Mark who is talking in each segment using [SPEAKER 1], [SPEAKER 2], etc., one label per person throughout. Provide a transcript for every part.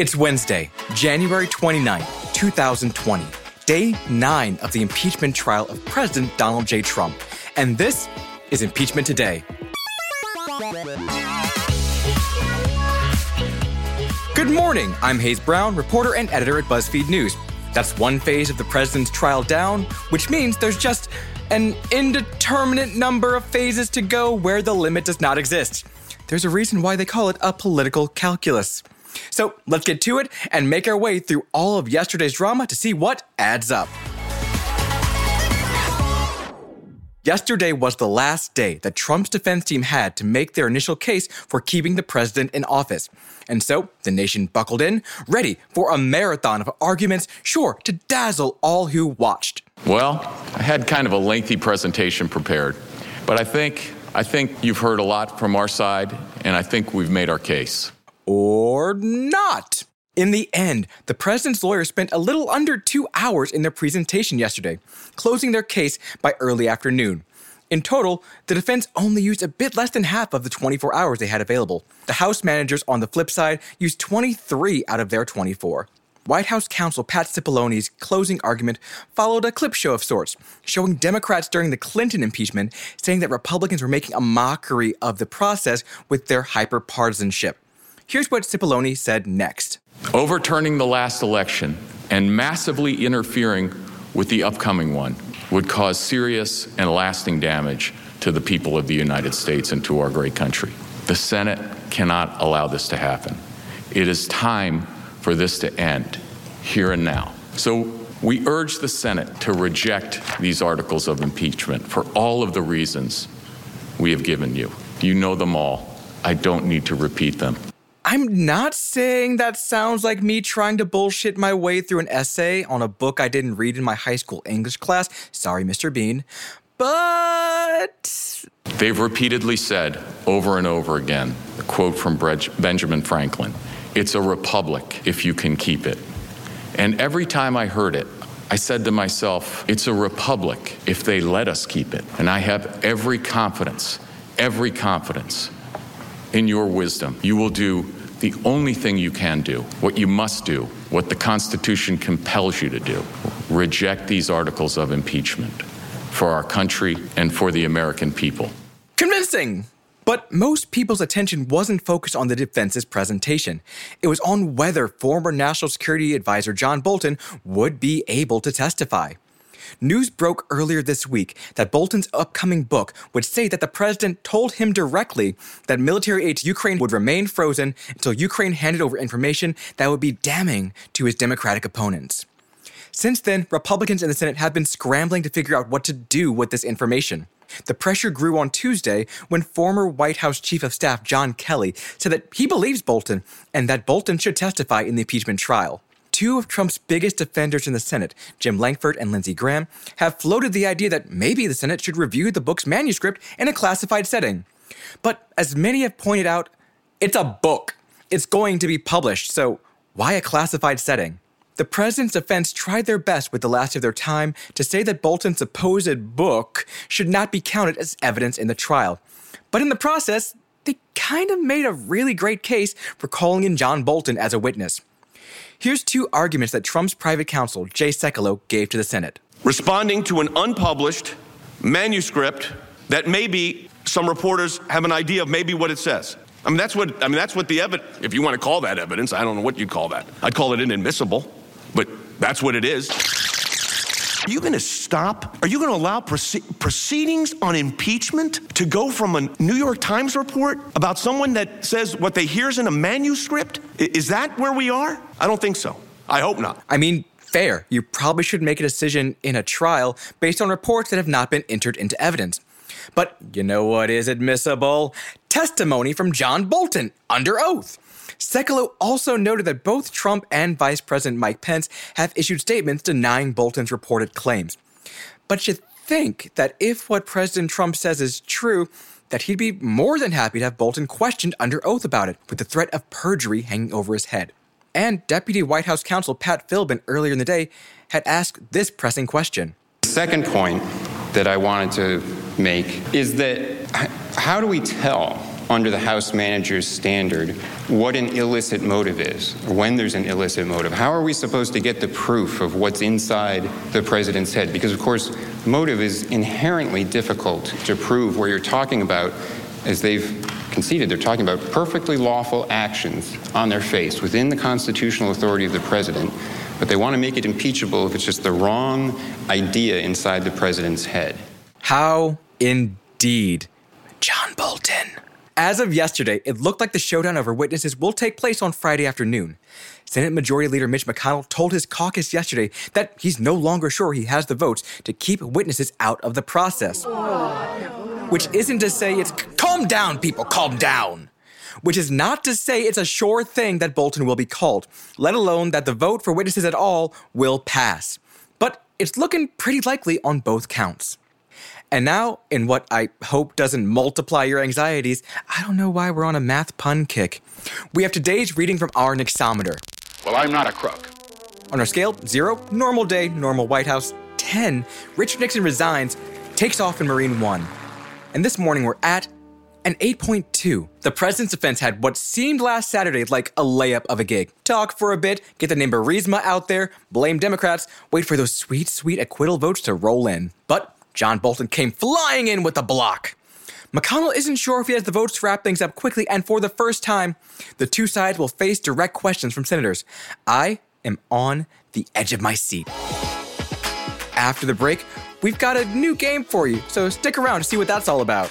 [SPEAKER 1] It's Wednesday, January 29, 2020, day nine of the impeachment trial of President Donald J. Trump. And this is Impeachment Today. Good morning. I'm Hayes Brown, reporter and editor at BuzzFeed News. That's one phase of the president's trial down, which means there's just an indeterminate number of phases to go where the limit does not exist. There's a reason why they call it a political calculus. So let's get to it and make our way through all of yesterday's drama to see what adds up. Yesterday was the last day that Trump's defense team had to make their initial case for keeping the president in office. And so the nation buckled in, ready for a marathon of arguments sure to dazzle all who watched.
[SPEAKER 2] Well, I had kind of a lengthy presentation prepared, but I think I think you've heard a lot from our side, and I think we've made our case.
[SPEAKER 1] Or not. In the end, the president's lawyers spent a little under two hours in their presentation yesterday, closing their case by early afternoon. In total, the defense only used a bit less than half of the 24 hours they had available. The House managers, on the flip side, used 23 out of their 24. White House counsel Pat Cipollone's closing argument followed a clip show of sorts, showing Democrats during the Clinton impeachment saying that Republicans were making a mockery of the process with their hyperpartisanship. Here's what Cipollone said next.
[SPEAKER 2] Overturning the last election and massively interfering with the upcoming one would cause serious and lasting damage to the people of the United States and to our great country. The Senate cannot allow this to happen. It is time for this to end here and now. So we urge the Senate to reject these articles of impeachment for all of the reasons we have given you. You know them all. I don't need to repeat them.
[SPEAKER 1] I'm not saying that sounds like me trying to bullshit my way through an essay on a book I didn't read in my high school English class. Sorry, Mr. Bean. But.
[SPEAKER 2] They've repeatedly said over and over again a quote from Benjamin Franklin it's a republic if you can keep it. And every time I heard it, I said to myself, it's a republic if they let us keep it. And I have every confidence, every confidence in your wisdom. You will do the only thing you can do, what you must do, what the Constitution compels you to do reject these articles of impeachment for our country and for the American people.
[SPEAKER 1] Convincing! But most people's attention wasn't focused on the defense's presentation. It was on whether former National Security Advisor John Bolton would be able to testify. News broke earlier this week that Bolton's upcoming book would say that the president told him directly that military aid to Ukraine would remain frozen until Ukraine handed over information that would be damning to his Democratic opponents. Since then, Republicans in the Senate have been scrambling to figure out what to do with this information. The pressure grew on Tuesday when former White House Chief of Staff John Kelly said that he believes Bolton and that Bolton should testify in the impeachment trial. Two of Trump's biggest defenders in the Senate, Jim Lankford and Lindsey Graham, have floated the idea that maybe the Senate should review the book's manuscript in a classified setting. But as many have pointed out, it's a book. It's going to be published, so why a classified setting? The president's defense tried their best with the last of their time to say that Bolton's supposed book should not be counted as evidence in the trial. But in the process, they kind of made a really great case for calling in John Bolton as a witness. Here's two arguments that Trump's private counsel, Jay Sekulow, gave to the Senate.
[SPEAKER 3] Responding to an unpublished manuscript that maybe some reporters have an idea of maybe what it says. I mean, that's what I mean. That's what the evidence. If you want to call that evidence, I don't know what you'd call that. I'd call it inadmissible. But that's what it is. Are you going to stop? Are you going to allow proce- proceedings on impeachment to go from a New York Times report about someone that says what they hear is in a manuscript? Is that where we are? I don't think so. I hope not.
[SPEAKER 1] I mean, fair. You probably should make a decision in a trial based on reports that have not been entered into evidence. But you know what is admissible? Testimony from John Bolton under oath. Sekulow also noted that both Trump and Vice President Mike Pence have issued statements denying Bolton's reported claims. But you think that if what President Trump says is true, that he'd be more than happy to have Bolton questioned under oath about it, with the threat of perjury hanging over his head. And Deputy White House counsel Pat Philbin earlier in the day had asked this pressing question.
[SPEAKER 4] The second point that I wanted to make is that how do we tell under the House manager's standard what an illicit motive is, or when there's an illicit motive. How are we supposed to get the proof of what's inside the president's head? Because, of course, motive is inherently difficult to prove where you're talking about, as they've conceded, they're talking about perfectly lawful actions on their face within the constitutional authority of the president, but they want to make it impeachable if it's just the wrong idea inside the president's head.
[SPEAKER 1] How indeed, John Bolton. As of yesterday, it looked like the showdown over witnesses will take place on Friday afternoon. Senate Majority Leader Mitch McConnell told his caucus yesterday that he's no longer sure he has the votes to keep witnesses out of the process. Which isn't to say it's calm down, people, calm down. Which is not to say it's a sure thing that Bolton will be called, let alone that the vote for witnesses at all will pass. But it's looking pretty likely on both counts. And now, in what I hope doesn't multiply your anxieties, I don't know why we're on a math pun kick. We have today's reading from our Nixometer.
[SPEAKER 5] Well, I'm not a crook.
[SPEAKER 1] On our scale, zero, normal day, normal White House, 10, Richard Nixon resigns, takes off in Marine One. And this morning we're at an 8.2. The president's defense had what seemed last Saturday like a layup of a gig. Talk for a bit, get the name Burisma out there, blame Democrats, wait for those sweet, sweet acquittal votes to roll in. But John Bolton came flying in with a block. McConnell isn't sure if he has the votes to wrap things up quickly, and for the first time, the two sides will face direct questions from senators. I am on the edge of my seat. After the break, we've got a new game for you, so stick around to see what that's all about.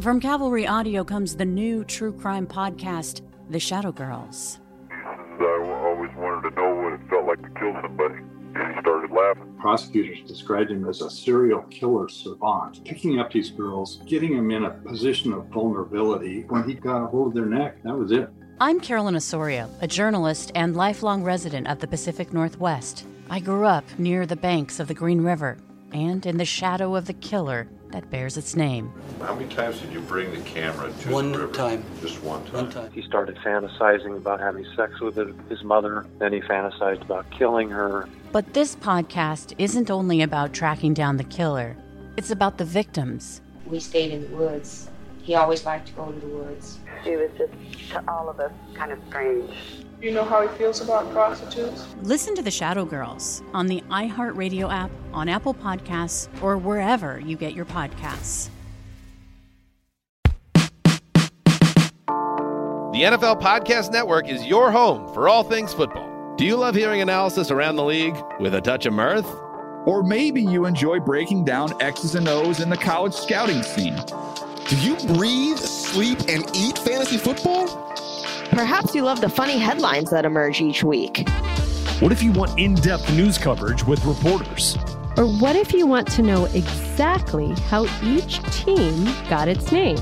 [SPEAKER 6] From Cavalry Audio comes the new true crime podcast, The Shadow Girls.
[SPEAKER 7] I always wanted to know what it felt like to kill somebody. And he started laughing.
[SPEAKER 8] Prosecutors described him as a serial killer savant, picking up these girls, getting them in a position of vulnerability. When he got a hold of their neck, that was it.
[SPEAKER 6] I'm Carolyn Osorio, a journalist and lifelong resident of the Pacific Northwest. I grew up near the banks of the Green River and in the shadow of the killer that bears its name.
[SPEAKER 7] How many times did you bring the camera to
[SPEAKER 9] one
[SPEAKER 7] the river?
[SPEAKER 9] time.
[SPEAKER 7] Just one time.
[SPEAKER 9] One time.
[SPEAKER 10] He started fantasizing about having sex with his mother. Then he fantasized about killing her.
[SPEAKER 6] But this podcast isn't only about tracking down the killer, it's about the victims.
[SPEAKER 11] We stayed in the woods. He always liked to go to the woods.
[SPEAKER 12] She was just, to all of us, kind of strange.
[SPEAKER 13] You know how he feels about prostitutes?
[SPEAKER 6] Listen to The Shadow Girls on the iHeartRadio app, on Apple Podcasts, or wherever you get your podcasts.
[SPEAKER 14] The NFL Podcast Network is your home for all things football. Do you love hearing analysis around the league with a touch of mirth?
[SPEAKER 15] Or maybe you enjoy breaking down X's and O's in the college scouting scene.
[SPEAKER 16] Do you breathe, sleep, and eat fantasy football?
[SPEAKER 17] Perhaps you love the funny headlines that emerge each week.
[SPEAKER 18] What if you want in depth news coverage with reporters?
[SPEAKER 19] Or what if you want to know exactly how each team got its name?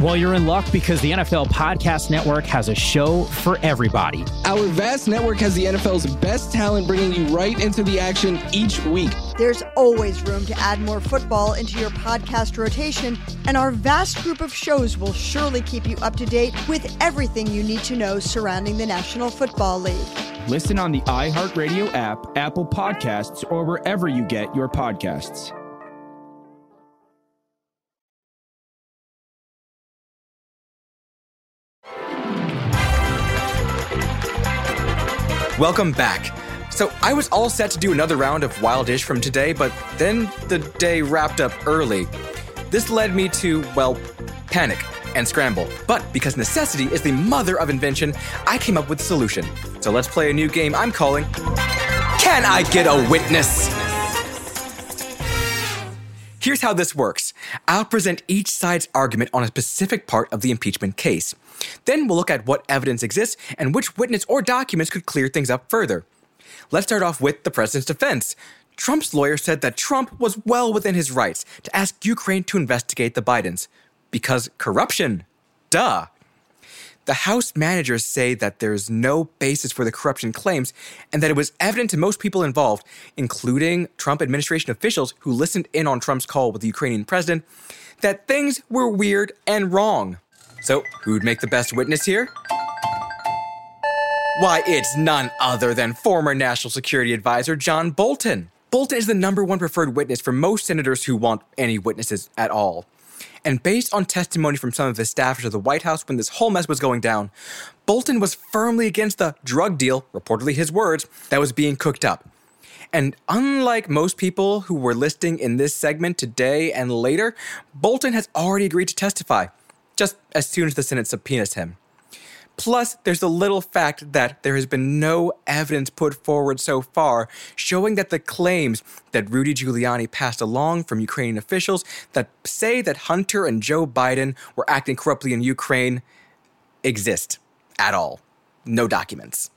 [SPEAKER 20] Well, you're in luck because the NFL Podcast Network has a show for everybody.
[SPEAKER 16] Our vast network has the NFL's best talent bringing you right into the action each week.
[SPEAKER 21] There's always room to add more football into your podcast rotation, and our vast group of shows will surely keep you up to date with everything you need to know surrounding the National Football League.
[SPEAKER 15] Listen on the iHeartRadio app, Apple Podcasts, or wherever you get your podcasts.
[SPEAKER 1] Welcome back. So, I was all set to do another round of Wildish from today, but then the day wrapped up early. This led me to, well, panic and scramble. But because necessity is the mother of invention, I came up with a solution. So, let's play a new game I'm calling Can I Get a Witness? Here's how this works I'll present each side's argument on a specific part of the impeachment case. Then we'll look at what evidence exists and which witness or documents could clear things up further. Let's start off with the president's defense. Trump's lawyer said that Trump was well within his rights to ask Ukraine to investigate the Bidens. Because corruption. Duh. The House managers say that there's no basis for the corruption claims and that it was evident to most people involved, including Trump administration officials who listened in on Trump's call with the Ukrainian president, that things were weird and wrong. So, who'd make the best witness here? Why, it's none other than former National Security Advisor John Bolton. Bolton is the number one preferred witness for most senators who want any witnesses at all. And based on testimony from some of his staffers at the White House when this whole mess was going down, Bolton was firmly against the drug deal, reportedly his words, that was being cooked up. And unlike most people who were listing in this segment today and later, Bolton has already agreed to testify, just as soon as the Senate subpoenas him. Plus, there's the little fact that there has been no evidence put forward so far showing that the claims that Rudy Giuliani passed along from Ukrainian officials that say that Hunter and Joe Biden were acting corruptly in Ukraine exist at all. No documents.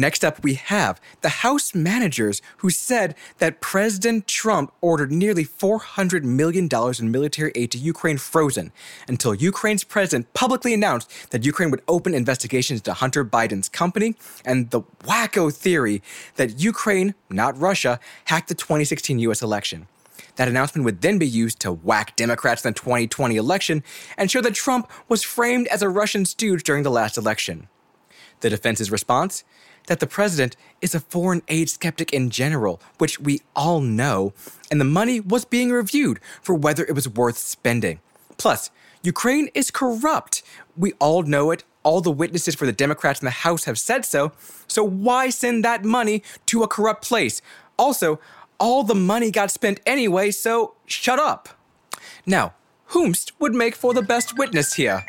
[SPEAKER 1] Next up, we have the House managers who said that President Trump ordered nearly $400 million in military aid to Ukraine frozen until Ukraine's president publicly announced that Ukraine would open investigations into Hunter Biden's company and the wacko theory that Ukraine, not Russia, hacked the 2016 US election. That announcement would then be used to whack Democrats in the 2020 election and show that Trump was framed as a Russian stooge during the last election. The defense's response? That the president is a foreign aid skeptic in general, which we all know, and the money was being reviewed for whether it was worth spending. Plus, Ukraine is corrupt. We all know it. All the witnesses for the Democrats in the House have said so. So why send that money to a corrupt place? Also, all the money got spent anyway, so shut up. Now, whomst would make for the best witness here?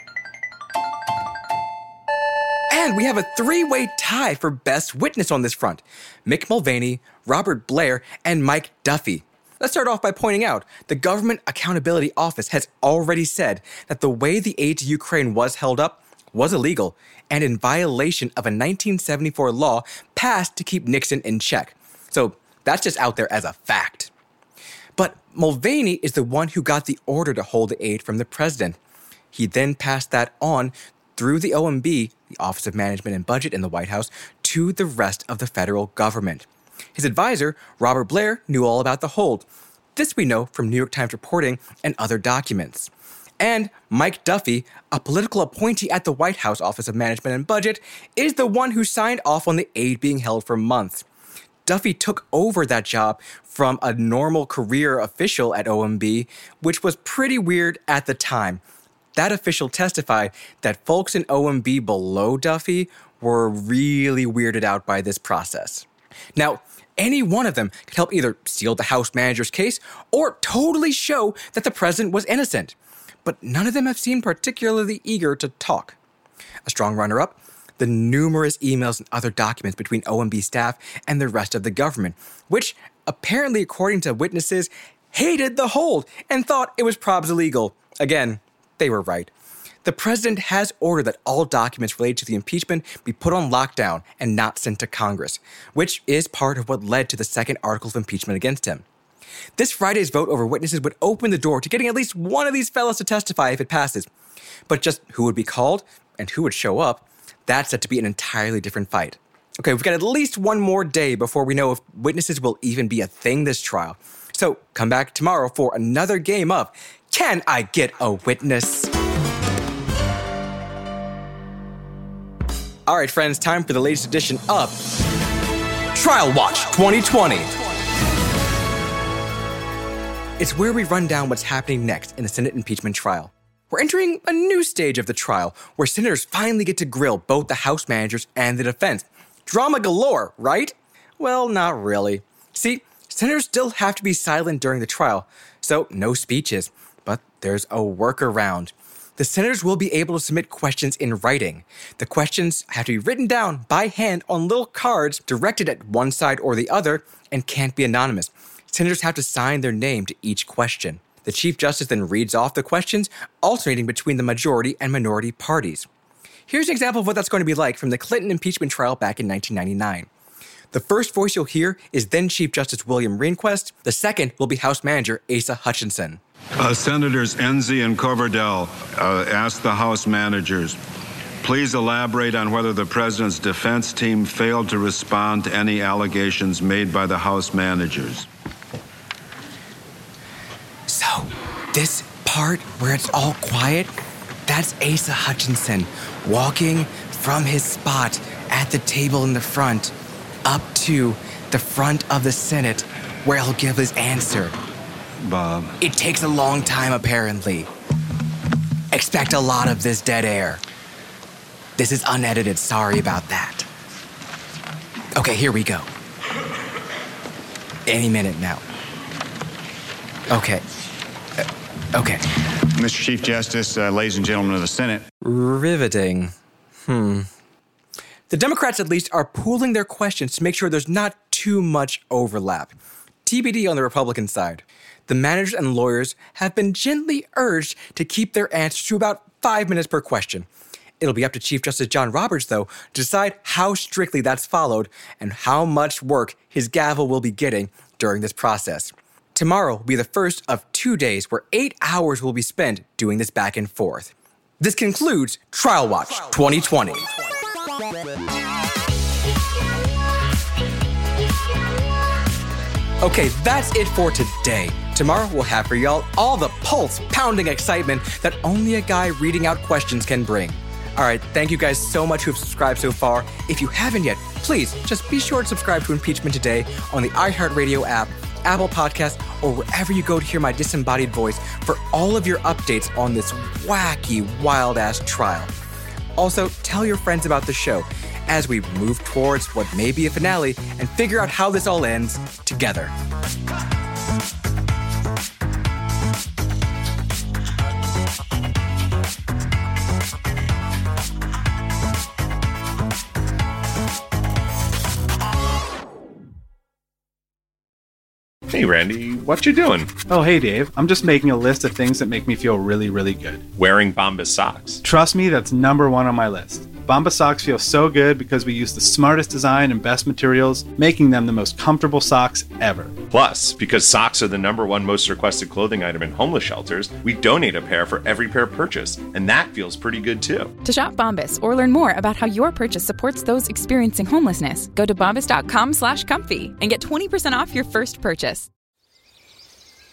[SPEAKER 1] And we have a three way tie for best witness on this front Mick Mulvaney, Robert Blair, and Mike Duffy. Let's start off by pointing out the Government Accountability Office has already said that the way the aid to Ukraine was held up was illegal and in violation of a 1974 law passed to keep Nixon in check. So that's just out there as a fact. But Mulvaney is the one who got the order to hold the aid from the president. He then passed that on through the OMB, the Office of Management and Budget in the White House, to the rest of the federal government. His advisor, Robert Blair, knew all about the hold. This we know from New York Times reporting and other documents. And Mike Duffy, a political appointee at the White House Office of Management and Budget, is the one who signed off on the aid being held for months. Duffy took over that job from a normal career official at OMB, which was pretty weird at the time that official testified that folks in OMB below Duffy were really weirded out by this process. Now, any one of them could help either seal the House manager's case or totally show that the president was innocent. But none of them have seemed particularly eager to talk. A strong runner up the numerous emails and other documents between OMB staff and the rest of the government, which, apparently, according to witnesses, hated the hold and thought it was probs illegal. Again, they were right. The president has ordered that all documents related to the impeachment be put on lockdown and not sent to Congress, which is part of what led to the second article of impeachment against him. This Friday's vote over witnesses would open the door to getting at least one of these fellows to testify if it passes. But just who would be called and who would show up, that's set to be an entirely different fight. Okay, we've got at least one more day before we know if witnesses will even be a thing this trial. So come back tomorrow for another game of can I get a witness? All right, friends, time for the latest edition of Trial Watch 2020. It's where we run down what's happening next in the Senate impeachment trial. We're entering a new stage of the trial where senators finally get to grill both the House managers and the defense. Drama galore, right? Well, not really. See, senators still have to be silent during the trial, so no speeches there's a workaround. The senators will be able to submit questions in writing. The questions have to be written down by hand on little cards directed at one side or the other and can't be anonymous. Senators have to sign their name to each question. The Chief Justice then reads off the questions, alternating between the majority and minority parties. Here's an example of what that's going to be like from the Clinton impeachment trial back in 1999. The first voice you'll hear is then Chief Justice William Rehnquist. The second will be House Manager Asa Hutchinson.
[SPEAKER 5] Uh, Senators Enzi and Coverdell uh, asked the House managers, please elaborate on whether the president's defense team failed to respond to any allegations made by the House managers.
[SPEAKER 1] So, this part where it's all quiet, that's Asa Hutchinson walking from his spot at the table in the front up to the front of the Senate where he'll give his answer.
[SPEAKER 5] Bob.
[SPEAKER 1] It takes a long time, apparently. Expect a lot of this dead air. This is unedited. Sorry about that. Okay, here we go. Any minute now. Okay. Uh, okay.
[SPEAKER 9] Mr. Chief Justice, uh, ladies and gentlemen of the Senate.
[SPEAKER 1] Riveting. Hmm. The Democrats, at least, are pooling their questions to make sure there's not too much overlap. TBD on the Republican side. The managers and lawyers have been gently urged to keep their answers to about five minutes per question. It'll be up to Chief Justice John Roberts, though, to decide how strictly that's followed and how much work his gavel will be getting during this process. Tomorrow will be the first of two days where eight hours will be spent doing this back and forth. This concludes Trial Watch 2020. Okay, that's it for today. Tomorrow we'll have for y'all all the pulse pounding excitement that only a guy reading out questions can bring. All right, thank you guys so much who have subscribed so far. If you haven't yet, please just be sure to subscribe to Impeachment Today on the iHeartRadio app, Apple Podcast, or wherever you go to hear my disembodied voice for all of your updates on this wacky, wild ass trial. Also, tell your friends about the show as we move towards what may be a finale and figure out how this all ends together.
[SPEAKER 22] Hey, Randy, what you doing?
[SPEAKER 23] Oh, hey, Dave. I'm just making a list of things that make me feel really, really good.
[SPEAKER 22] Wearing Bombas socks.
[SPEAKER 23] Trust me, that's number one on my list. Bombas socks feel so good because we use the smartest design and best materials, making them the most comfortable socks ever.
[SPEAKER 22] Plus, because socks are the number one most requested clothing item in homeless shelters, we donate a pair for every pair purchased, and that feels pretty good too.
[SPEAKER 24] To shop Bombas or learn more about how your purchase supports those experiencing homelessness, go to bombas.com slash comfy and get 20% off your first purchase.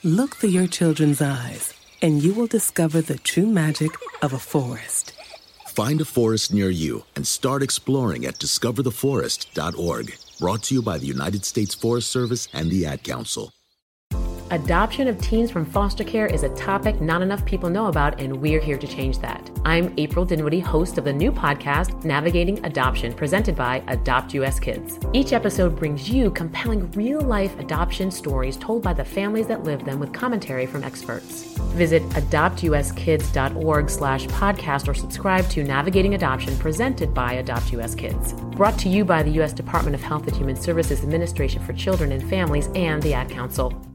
[SPEAKER 25] Look through your children's eyes, and you will discover the true magic of a forest.
[SPEAKER 26] Find a forest near you and start exploring at discovertheforest.org. Brought to you by the United States Forest Service and the Ad Council.
[SPEAKER 27] Adoption of teens from foster care is a topic not enough people know about, and we're here to change that. I'm April Dinwiddie, host of the new podcast, Navigating Adoption, presented by Adopt US Kids. Each episode brings you compelling real life adoption stories told by the families that live them with commentary from experts. Visit adoptuskids.org slash podcast or subscribe to Navigating Adoption presented by Adopt US Kids. Brought to you by the U.S. Department of Health and Human Services Administration for Children and Families and the Ad Council.